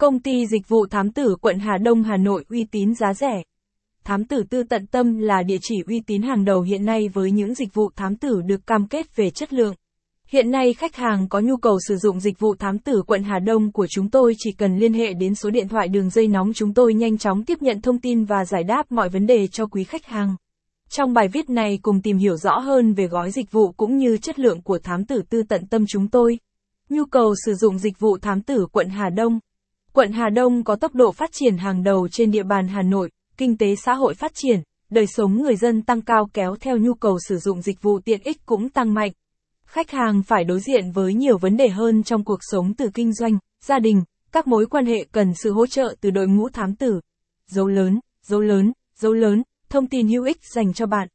Công ty dịch vụ thám tử quận Hà Đông, Hà Nội uy tín giá rẻ. Thám tử tư tận tâm là địa chỉ uy tín hàng đầu hiện nay với những dịch vụ thám tử được cam kết về chất lượng. Hiện nay khách hàng có nhu cầu sử dụng dịch vụ thám tử quận Hà Đông của chúng tôi chỉ cần liên hệ đến số điện thoại đường dây nóng chúng tôi nhanh chóng tiếp nhận thông tin và giải đáp mọi vấn đề cho quý khách hàng. Trong bài viết này cùng tìm hiểu rõ hơn về gói dịch vụ cũng như chất lượng của thám tử tư tận tâm chúng tôi. Nhu cầu sử dụng dịch vụ thám tử quận Hà Đông. Quận Hà Đông có tốc độ phát triển hàng đầu trên địa bàn Hà Nội, kinh tế xã hội phát triển, đời sống người dân tăng cao kéo theo nhu cầu sử dụng dịch vụ tiện ích cũng tăng mạnh. Khách hàng phải đối diện với nhiều vấn đề hơn trong cuộc sống từ kinh doanh, gia đình, các mối quan hệ cần sự hỗ trợ từ đội ngũ thám tử. Dấu lớn, dấu lớn, dấu lớn, thông tin hữu ích dành cho bạn.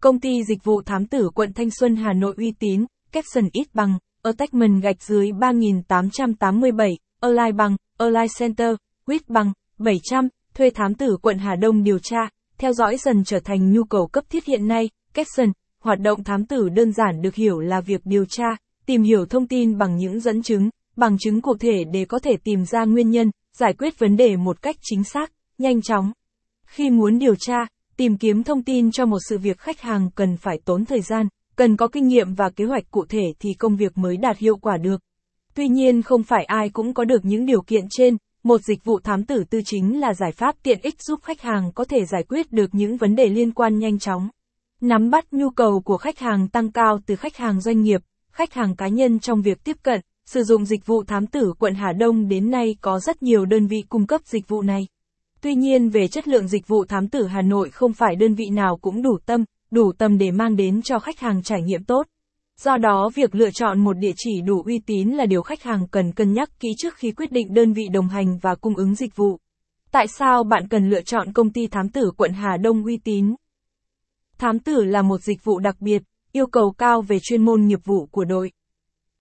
Công ty dịch vụ thám tử quận Thanh Xuân Hà Nội uy tín, caption ít bằng, attachment gạch dưới 3887, align bằng, align center, quýt bằng, 700, thuê thám tử quận Hà Đông điều tra, theo dõi dần trở thành nhu cầu cấp thiết hiện nay, Capson, hoạt động thám tử đơn giản được hiểu là việc điều tra, tìm hiểu thông tin bằng những dẫn chứng, bằng chứng cụ thể để có thể tìm ra nguyên nhân, giải quyết vấn đề một cách chính xác, nhanh chóng. Khi muốn điều tra, tìm kiếm thông tin cho một sự việc khách hàng cần phải tốn thời gian, cần có kinh nghiệm và kế hoạch cụ thể thì công việc mới đạt hiệu quả được. Tuy nhiên không phải ai cũng có được những điều kiện trên, một dịch vụ thám tử tư chính là giải pháp tiện ích giúp khách hàng có thể giải quyết được những vấn đề liên quan nhanh chóng. Nắm bắt nhu cầu của khách hàng tăng cao từ khách hàng doanh nghiệp, khách hàng cá nhân trong việc tiếp cận, sử dụng dịch vụ thám tử quận Hà Đông đến nay có rất nhiều đơn vị cung cấp dịch vụ này. Tuy nhiên về chất lượng dịch vụ thám tử Hà Nội không phải đơn vị nào cũng đủ tâm, đủ tâm để mang đến cho khách hàng trải nghiệm tốt. Do đó việc lựa chọn một địa chỉ đủ uy tín là điều khách hàng cần cân nhắc kỹ trước khi quyết định đơn vị đồng hành và cung ứng dịch vụ. Tại sao bạn cần lựa chọn công ty thám tử quận Hà Đông uy tín? Thám tử là một dịch vụ đặc biệt, yêu cầu cao về chuyên môn nghiệp vụ của đội.